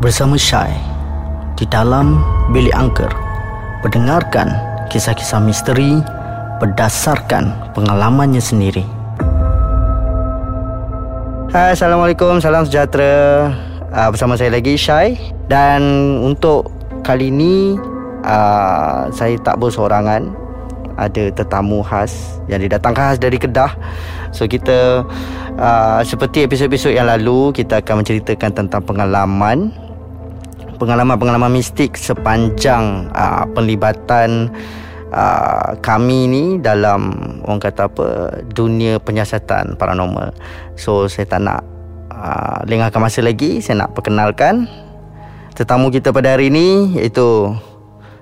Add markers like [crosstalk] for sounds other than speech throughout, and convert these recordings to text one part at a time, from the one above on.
bersama Syai di dalam bilik angker mendengarkan kisah-kisah misteri berdasarkan pengalamannya sendiri. Hai, Assalamualaikum, salam sejahtera. Uh, bersama saya lagi Syai dan untuk kali ini uh, saya tak bersorangan ada tetamu khas yang didatangkan khas dari Kedah. So kita uh, seperti episod-episod yang lalu kita akan menceritakan tentang pengalaman pengalaman-pengalaman mistik sepanjang uh, penglibatan uh, kami ni dalam orang kata apa dunia penyiasatan paranormal. So saya tak nak uh, lengahkan masa lagi, saya nak perkenalkan tetamu kita pada hari ini iaitu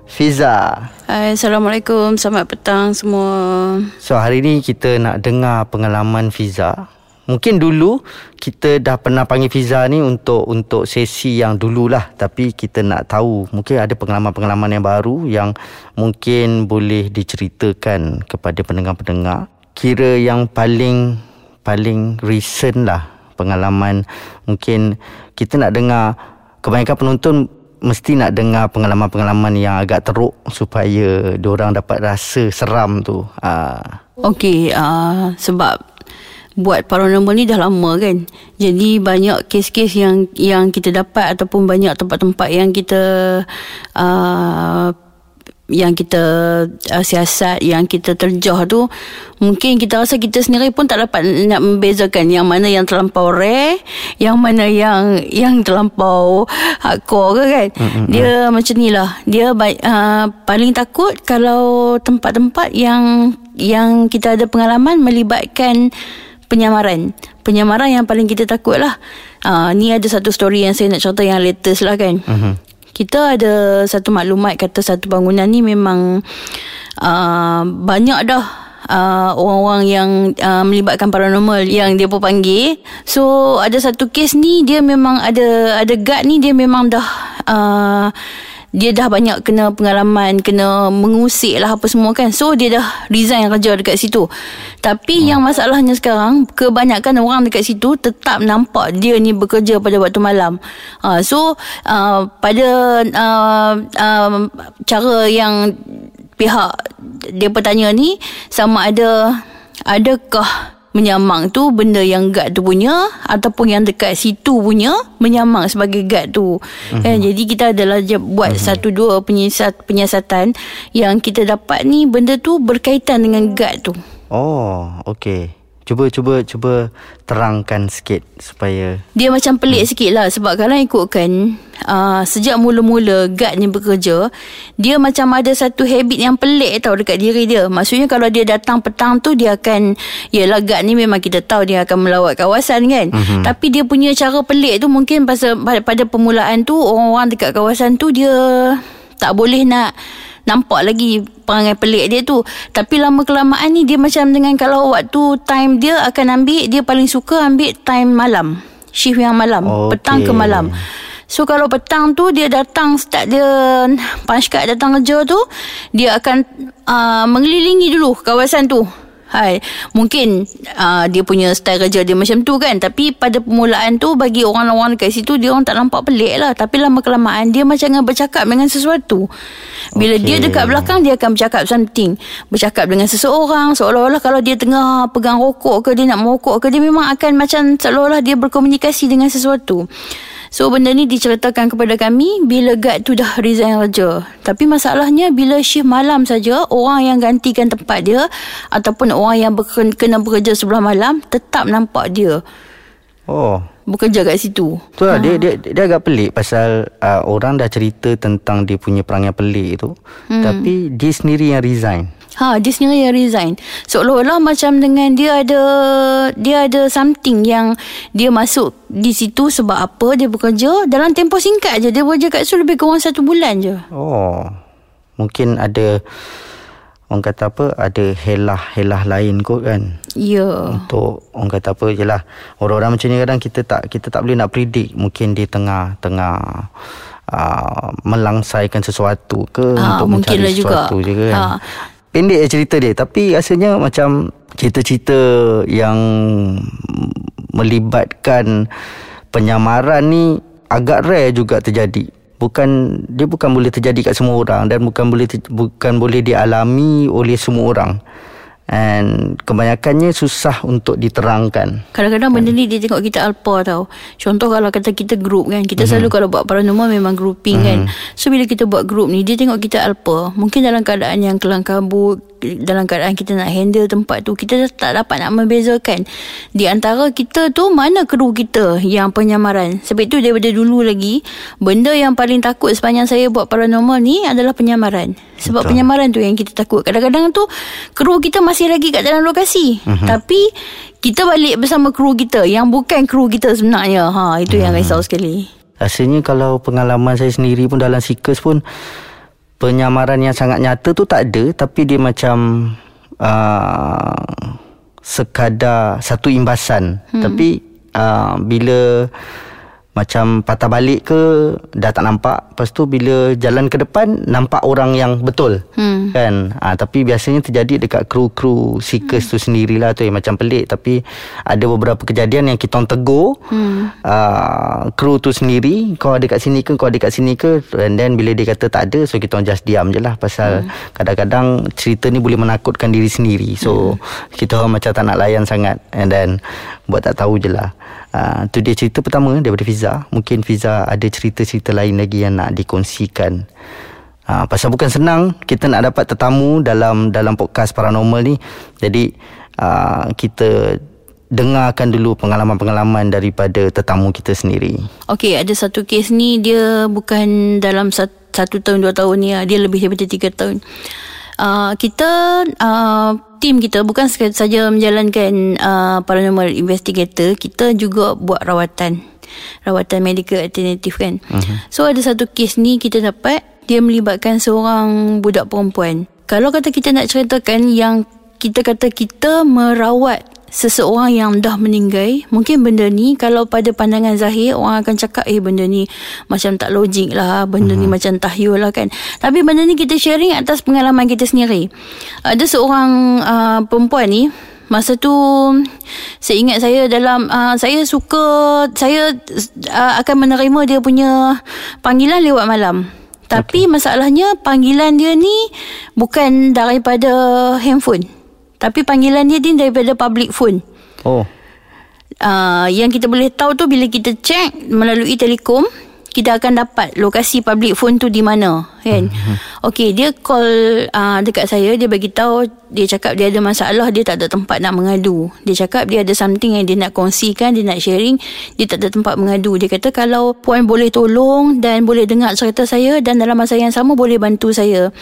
Fiza. Hai, Assalamualaikum. Selamat petang semua. So hari ni kita nak dengar pengalaman Fiza. Mungkin dulu kita dah pernah panggil Fiza ni untuk untuk sesi yang dululah tapi kita nak tahu mungkin ada pengalaman-pengalaman yang baru yang mungkin boleh diceritakan kepada pendengar-pendengar. Kira yang paling paling recent lah pengalaman mungkin kita nak dengar kebanyakan penonton mesti nak dengar pengalaman-pengalaman yang agak teruk supaya orang dapat rasa seram tu. Uh. Okey, uh, sebab buat paranormal ni dah lama kan. Jadi banyak kes-kes yang yang kita dapat ataupun banyak tempat-tempat yang kita uh, yang kita uh, siasat yang kita terjah tu mungkin kita rasa kita sendiri pun tak dapat nak membezakan yang mana yang terlampau rare yang mana yang yang terlampau hardcore ke kan mm-hmm. dia macam ni lah dia uh, paling takut kalau tempat-tempat yang yang kita ada pengalaman melibatkan penyamaran. Penyamaran yang paling kita takut lah uh, ni ada satu story yang saya nak cerita yang latest lah kan. Mm-hmm kita ada satu maklumat kata satu bangunan ni memang uh, banyak dah uh, orang-orang yang uh, melibatkan paranormal yang dia pun panggil. So ada satu kes ni dia memang ada ada guard ni dia memang dah uh, dia dah banyak kena pengalaman kena mengusik lah apa semua kan. So dia dah resign kerja dekat situ. Tapi hmm. yang masalahnya sekarang kebanyakan orang dekat situ tetap nampak dia ni bekerja pada waktu malam. Uh, so uh, pada uh, uh, cara yang pihak dia bertanya ni sama ada adakah menyamang tu benda yang guard tu punya ataupun yang dekat situ punya menyamang sebagai guard tu. Uh-huh. Eh, jadi kita adalah buat uh-huh. satu dua penyiasat, penyiasatan yang kita dapat ni benda tu berkaitan dengan guard tu. Oh, okey. Cuba cuba cuba terangkan sikit supaya dia macam pelik hmm. sikit lah sebab kalau ikutkan uh, sejak mula-mula guard ni bekerja dia macam ada satu habit yang pelik tau dekat diri dia maksudnya kalau dia datang petang tu dia akan yelah guard ni memang kita tahu dia akan melawat kawasan kan hmm. tapi dia punya cara pelik tu mungkin pasal pada permulaan tu orang-orang dekat kawasan tu dia tak boleh nak nampak lagi perangai pelik dia tu. Tapi lama kelamaan ni dia macam dengan kalau waktu time dia akan ambil dia paling suka ambil time malam. Shift yang malam okay. petang ke malam. So kalau petang tu dia datang start dia punch card datang kerja tu dia akan uh, mengelilingi dulu kawasan tu Hai, mungkin uh, dia punya style kerja dia macam tu kan. Tapi pada permulaan tu Bagi orang-orang dekat situ Dia orang tak nampak pelik lah. Tapi lama kelamaan Dia macam dengan bercakap dengan sesuatu. Bila okay. dia dekat belakang Dia akan bercakap something. Bercakap dengan seseorang Seolah-olah kalau dia tengah Pegang rokok ke Dia nak merokok ke Dia memang akan macam Seolah-olah dia berkomunikasi dengan sesuatu So benda ni diceritakan kepada kami bila guard tu dah resign kerja. Tapi masalahnya bila shift malam saja orang yang gantikan tempat dia ataupun orang yang ber- kena bekerja sebelah malam tetap nampak dia. Oh. Bekerja kat situ. Tu lah, ha. dia, dia, dia agak pelik pasal uh, orang dah cerita tentang dia punya perangai pelik tu. Hmm. Tapi dia sendiri yang resign. Ha, dia sendiri yang resign. Seolah-olah macam dengan dia ada dia ada something yang dia masuk di situ sebab apa dia bekerja dalam tempoh singkat je. Dia bekerja kat situ lebih kurang satu bulan je. Oh. Mungkin ada orang kata apa ada helah-helah lain kot kan. Ya. Yeah. Untuk orang kata apa jelah orang-orang macam ni kadang kita tak kita tak boleh nak predict mungkin dia tengah tengah uh, melangsaikan sesuatu ke ha, untuk mencari sesuatu juga. je kan. Ha pendek cerita dia. Tapi rasanya macam cerita-cerita yang melibatkan penyamaran ni agak rare juga terjadi. Bukan dia bukan boleh terjadi kat semua orang dan bukan boleh bukan boleh dialami oleh semua orang And kebanyakannya susah untuk diterangkan. Kadang-kadang benda ni dia tengok kita alpa tau. Contoh kalau kata kita group kan. Kita mm-hmm. selalu kalau buat paranormal memang grouping mm-hmm. kan. So bila kita buat group ni dia tengok kita alpa. Mungkin dalam keadaan yang kelang kabut dalam keadaan kita nak handle tempat tu kita tak dapat nak membezakan di antara kita tu mana kru kita yang penyamaran sebab itu daripada dulu lagi benda yang paling takut sepanjang saya buat paranormal ni adalah penyamaran sebab Betul. penyamaran tu yang kita takut kadang-kadang tu kru kita masih lagi kat dalam lokasi uh-huh. tapi kita balik bersama kru kita yang bukan kru kita sebenarnya ha itu uh-huh. yang mhm. risau sekali rasanya kalau pengalaman saya sendiri pun dalam sikus pun penyamaran yang sangat nyata tu tak ada tapi dia macam uh, sekadar satu imbasan hmm. tapi uh, bila macam patah balik ke dah tak nampak. Lepas tu bila jalan ke depan nampak orang yang betul. Hmm. kan? Ha, tapi biasanya terjadi dekat kru-kru seekers hmm. tu sendirilah tu yang macam pelik. Tapi ada beberapa kejadian yang kita tegur. Hmm. uh, kru tu sendiri kau ada kat sini ke kau ada kat sini ke. And then bila dia kata tak ada so kita just diam je lah. Pasal hmm. kadang-kadang cerita ni boleh menakutkan diri sendiri. So hmm. kita orang macam tak nak layan sangat. And then buat tak tahu je lah. Uh, tu dia cerita pertama daripada Fiza Mungkin Fiza ada cerita-cerita lain lagi yang nak dikongsikan. Uh, Pasal bukan senang kita nak dapat tetamu dalam dalam podcast paranormal ni. Jadi uh, kita dengarkan dulu pengalaman-pengalaman daripada tetamu kita sendiri. Okey, ada satu kes ni dia bukan dalam satu, tahun dua tahun ni Dia lebih daripada tiga tahun. Uh, Kita uh, tim kita bukan saja menjalankan uh, paranormal investigator, kita juga buat rawatan. Rawatan medical alternatif kan. Uh-huh. So ada satu kes ni kita dapat dia melibatkan seorang budak perempuan. Kalau kata kita nak ceritakan yang kita kata kita merawat seseorang yang dah meninggal mungkin benda ni kalau pada pandangan zahir orang akan cakap eh benda ni macam tak logik lah benda uh-huh. ni mhm. macam tahyul lah kan tapi benda ni kita sharing atas pengalaman kita sendiri ada seorang uh, perempuan ni masa tu saya ingat saya dalam uh, saya suka saya uh, akan menerima dia punya panggilan lewat malam tapi okay. masalahnya panggilan dia ni bukan daripada handphone tapi panggilan dia ni daripada public phone. Oh. Uh, yang kita boleh tahu tu bila kita check melalui telekom, kita akan dapat lokasi public phone tu di mana kan? Mm-hmm. okey dia call uh, dekat saya dia bagi tahu dia cakap dia ada masalah dia tak ada tempat nak mengadu. Dia cakap dia ada something yang dia nak kongsikan dia nak sharing dia tak ada tempat mengadu. Dia kata kalau puan boleh tolong dan boleh dengar cerita saya dan dalam masa yang sama boleh bantu saya.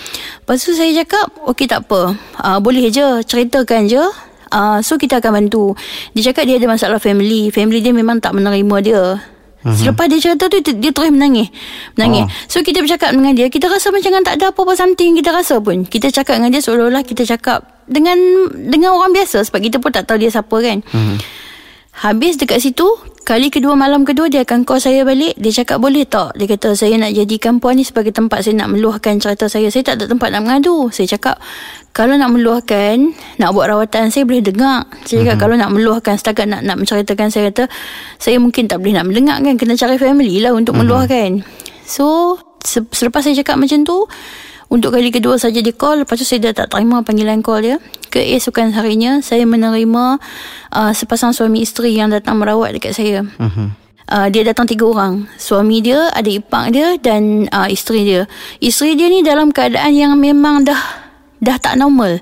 Lepas tu saya cakap okey tak apa. Uh, boleh je ceritakan je. Uh, so kita akan bantu. Dia cakap dia ada masalah family. Family dia memang tak menerima dia Uh-huh. Selepas dia cerita tu Dia terus menangis Menangis oh. So kita bercakap dengan dia Kita rasa macam tak ada apa-apa something Kita rasa pun Kita cakap dengan dia Seolah-olah kita cakap Dengan Dengan orang biasa Sebab kita pun tak tahu dia siapa kan uh-huh. Habis dekat situ Kali kedua malam kedua Dia akan call saya balik. Dia cakap boleh tak? Dia kata saya nak jadikan puan ni Sebagai tempat saya nak meluahkan cerita saya. Saya tak ada tempat nak mengadu. Saya cakap Kalau nak meluahkan Nak buat rawatan Saya boleh dengar. Saya cakap mm-hmm. kalau nak meluahkan Setakat nak nak menceritakan Saya kata Saya mungkin tak boleh nak mendengar kan? Kena cari family lah Untuk mm-hmm. meluahkan. So Selepas saya cakap macam tu untuk kali kedua saja dia call Lepas tu saya dah tak terima panggilan call dia. Keesokan harinya Saya menerima uh, Sepasang suami isteri Yang datang merawat dekat saya. Uh-huh. uh, Dia datang tiga orang. Suami dia Ada ipak dia Dan uh, isteri dia. Isteri dia ni dalam keadaan yang memang dah Dah tak normal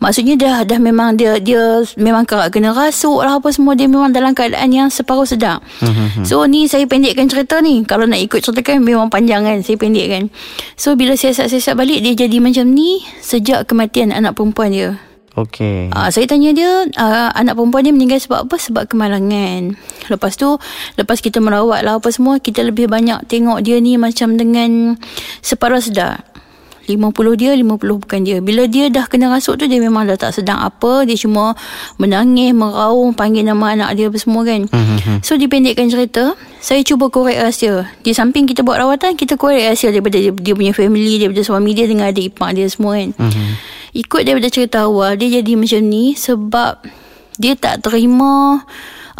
Maksudnya dah dah memang dia dia memang kerak kena rasuk lah apa semua dia memang dalam keadaan yang separuh sedar. Mm-hmm. So ni saya pendekkan cerita ni. Kalau nak ikut ceritakan memang panjang kan saya pendekkan. So bila saya siasat-siasat balik dia jadi macam ni sejak kematian anak perempuan dia. Okey. Uh, saya tanya dia uh, anak perempuan dia meninggal sebab apa? Sebab kemalangan. Lepas tu lepas kita merawat lah apa semua kita lebih banyak tengok dia ni macam dengan separuh sedar. 50 dia 50 bukan dia. Bila dia dah kena rasuk tu dia memang dah tak sedang apa. Dia cuma menangis meraung panggil nama anak dia apa semua kan. Mm-hmm. so dipendekkan cerita saya cuba korek rahsia di samping kita buat rawatan kita korek rahsia daripada dia, dia punya family daripada suami dia dengan adik ipar dia semua kan. Mm-hmm. ikut daripada cerita awal dia jadi macam ni sebab dia tak terima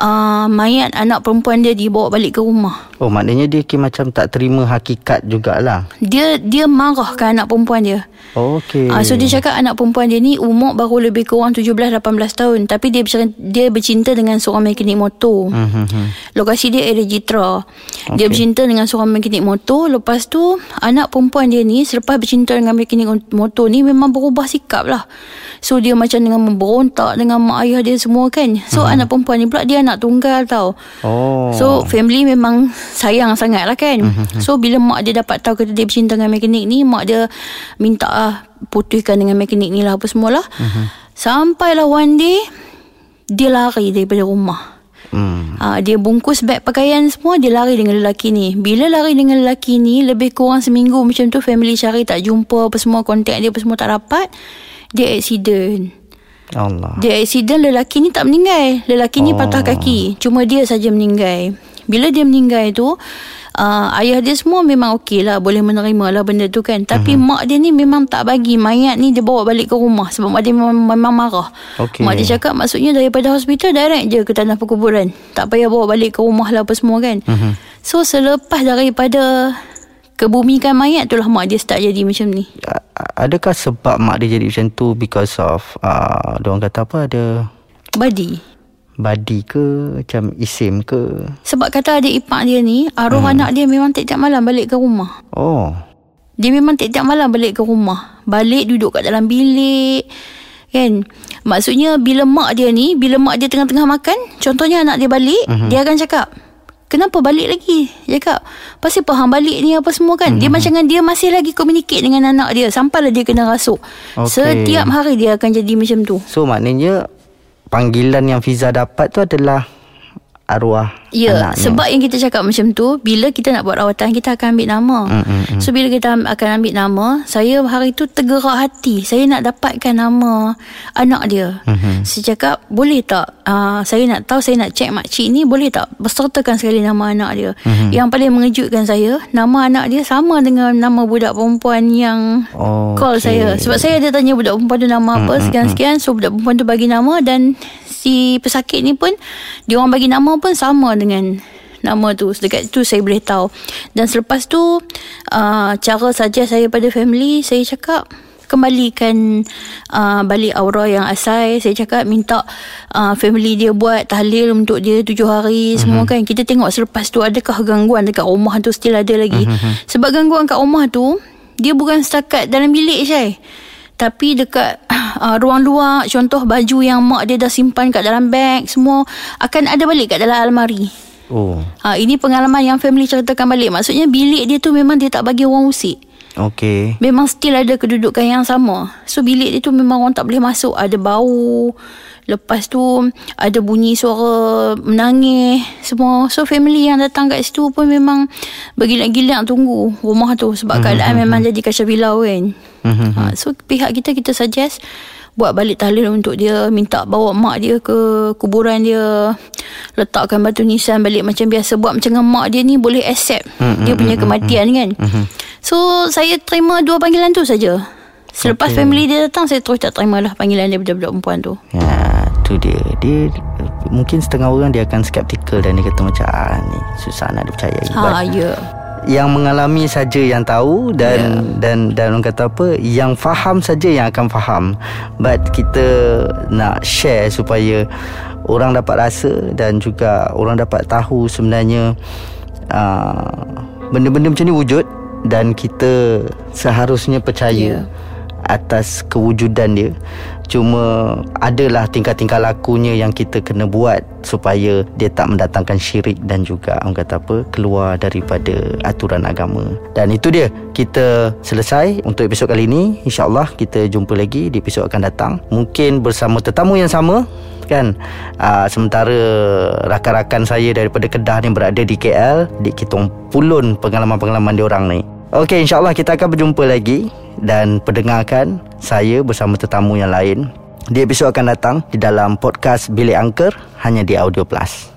uh, mayat anak perempuan dia dibawa balik ke rumah. Oh maknanya dia kira macam tak terima hakikat jugalah. Dia dia marah ke anak perempuan dia. Oh, okey. Ah, so dia cakap anak perempuan dia ni umur baru lebih kurang 17-18 tahun tapi dia bercinta, dia bercinta dengan seorang mekanik motor. Mhm. Lokasi dia area Jitra. Dia bercinta dengan seorang mekanik motor. Lepas tu anak perempuan dia ni selepas bercinta dengan mekanik motor ni memang berubah sikap lah. So dia macam dengan memberontak dengan mak ayah dia semua kan. So anak perempuan ni pula dia anak tunggal tau. Oh. So family memang sayang sangat lah kan So bila mak dia dapat tahu Kata dia bercinta dengan mekanik ni Mak dia minta lah Putuskan dengan mekanik ni lah Apa semualah. Sampailah one day Dia lari daripada rumah. Hmm. Uh, dia bungkus beg pakaian semua Dia lari dengan lelaki ni. Bila lari dengan lelaki ni Lebih kurang seminggu macam tu Family cari tak jumpa Apa semua Kontak dia apa semua tak dapat Dia accident Allah. dia accident lelaki ni tak meninggal. Lelaki ni Oh. patah kaki. Cuma dia saja meninggal. Bila dia meninggal tu, uh, ayah dia semua memang okey lah. Boleh menerima lah benda tu kan. Tapi Mhm. mak dia ni memang tak bagi mayat ni dia bawa balik ke rumah. Sebab mak dia memang, memang marah. Okey. Mak dia cakap maksudnya daripada hospital direct je ke tanah perkuburan. Tak payah bawa balik ke rumah lah apa semua kan. Mhm. So selepas daripada kebumikan mayat tu lah mak dia start jadi macam ni. Adakah sebab mak dia jadi macam tu because of uh, orang kata apa ada Badi. badi ke macam isim ke? Sebab kata adik ipar dia ni Arwah hmm. anak dia memang tiap-tiap malam balik ke rumah Oh. Dia memang tiap-tiap malam balik ke rumah Balik duduk kat dalam bilik Kan Maksudnya bila mak dia ni Bila mak dia tengah-tengah makan Contohnya anak dia balik hmm. Dia akan cakap Kenapa balik lagi? Dia cakap Pasal apa hang balik ni apa semua kan? Dia macam dengan dia masih lagi communicate dengan anak dia. Sampailah dia kena rasuk. Okey. Setiap hari dia akan jadi macam tu. So maknanya panggilan yang Fiza dapat tu adalah arwah Ya, anaknya. sebab yang kita cakap macam tu, bila kita nak buat rawatan, kita akan ambil nama. Mm, mm, mm. So, bila kita akan ambil nama, saya hari tu tergerak hati. Saya nak dapatkan nama anak dia. Mhm. Saya cakap, boleh tak? Uh, saya nak tahu, saya nak cek makcik ni, boleh tak? Bersertakan sekali nama anak dia. Mhm. Yang paling mengejutkan saya, nama anak dia sama dengan nama budak perempuan yang Oh, call saya. Sebab saya ada tanya budak perempuan tu nama apa, sekian-sekian. So, budak perempuan tu bagi nama dan si pesakit ni pun, dia orang bagi nama pun sama dengan nama tu. Dekat tu saya boleh tahu. Dan selepas tu, uh, cara saja saya pada family, saya cakap, kembalikan uh, balik aura yang asal saya cakap minta uh, family dia buat tahlil untuk dia tujuh hari mm-hmm. semua kan kita tengok selepas tu adakah gangguan dekat rumah tu still ada lagi mm-hmm. sebab gangguan kat rumah tu dia bukan setakat dalam bilik Syai tapi dekat [clears throat] uh, ruang luar contoh baju yang mak dia dah simpan kat dalam beg semua akan ada balik kat dalam almari Oh. Ha, ini pengalaman yang family ceritakan balik. Maksudnya bilik dia tu memang dia tak bagi orang usik. Okey. Memang still ada kedudukan yang sama. So bilik dia tu memang orang tak boleh masuk. Ada bau. Lepas tu ada bunyi suara menangis semua. So family yang datang kat situ pun memang bergilat-gilat tunggu rumah tu. Sebab keadaan memang jadi kacau bilau kan. Mhm. Ha, so pihak kita kita suggest buat balik tahlil untuk dia minta bawa mak dia ke kuburan dia letakkan batu nisan balik macam biasa buat macam dengan mak dia ni boleh accept Mm, dia punya kematian kan so saya terima dua panggilan tu saja selepas Okay. family dia datang saya terus tak terima lah panggilan dia budak-budak perempuan tu Ya, tu dia. Dia mungkin setengah orang dia akan skeptikal dan dia kata macam ah ni susah nak dipercayai. ha But ya yang mengalami saja yang tahu dan Ya. dan dan orang kata apa yang faham saja yang akan faham but kita nak share supaya orang dapat rasa dan juga orang dapat tahu sebenarnya uh, benda-benda macam ni wujud dan kita seharusnya percaya Ya. Atas kewujudan dia Cuma adalah tingkah-tingkah lakunya yang kita kena buat supaya dia tak mendatangkan syirik dan juga orang kata apa keluar daripada aturan agama. Dan itu dia kita selesai untuk episod kali ini. InsyaAllah kita jumpa lagi di episod akan datang. Mungkin bersama tetamu yang sama kan uh, sementara rakan-rakan saya daripada Kedah ni berada di KL di pulun pengalaman-pengalaman dia orang ni Okey insyaAllah kita akan berjumpa lagi dan pendengarkan saya bersama tetamu yang lain di episod akan datang di dalam podcast Bilik Angker hanya di Audio Plus.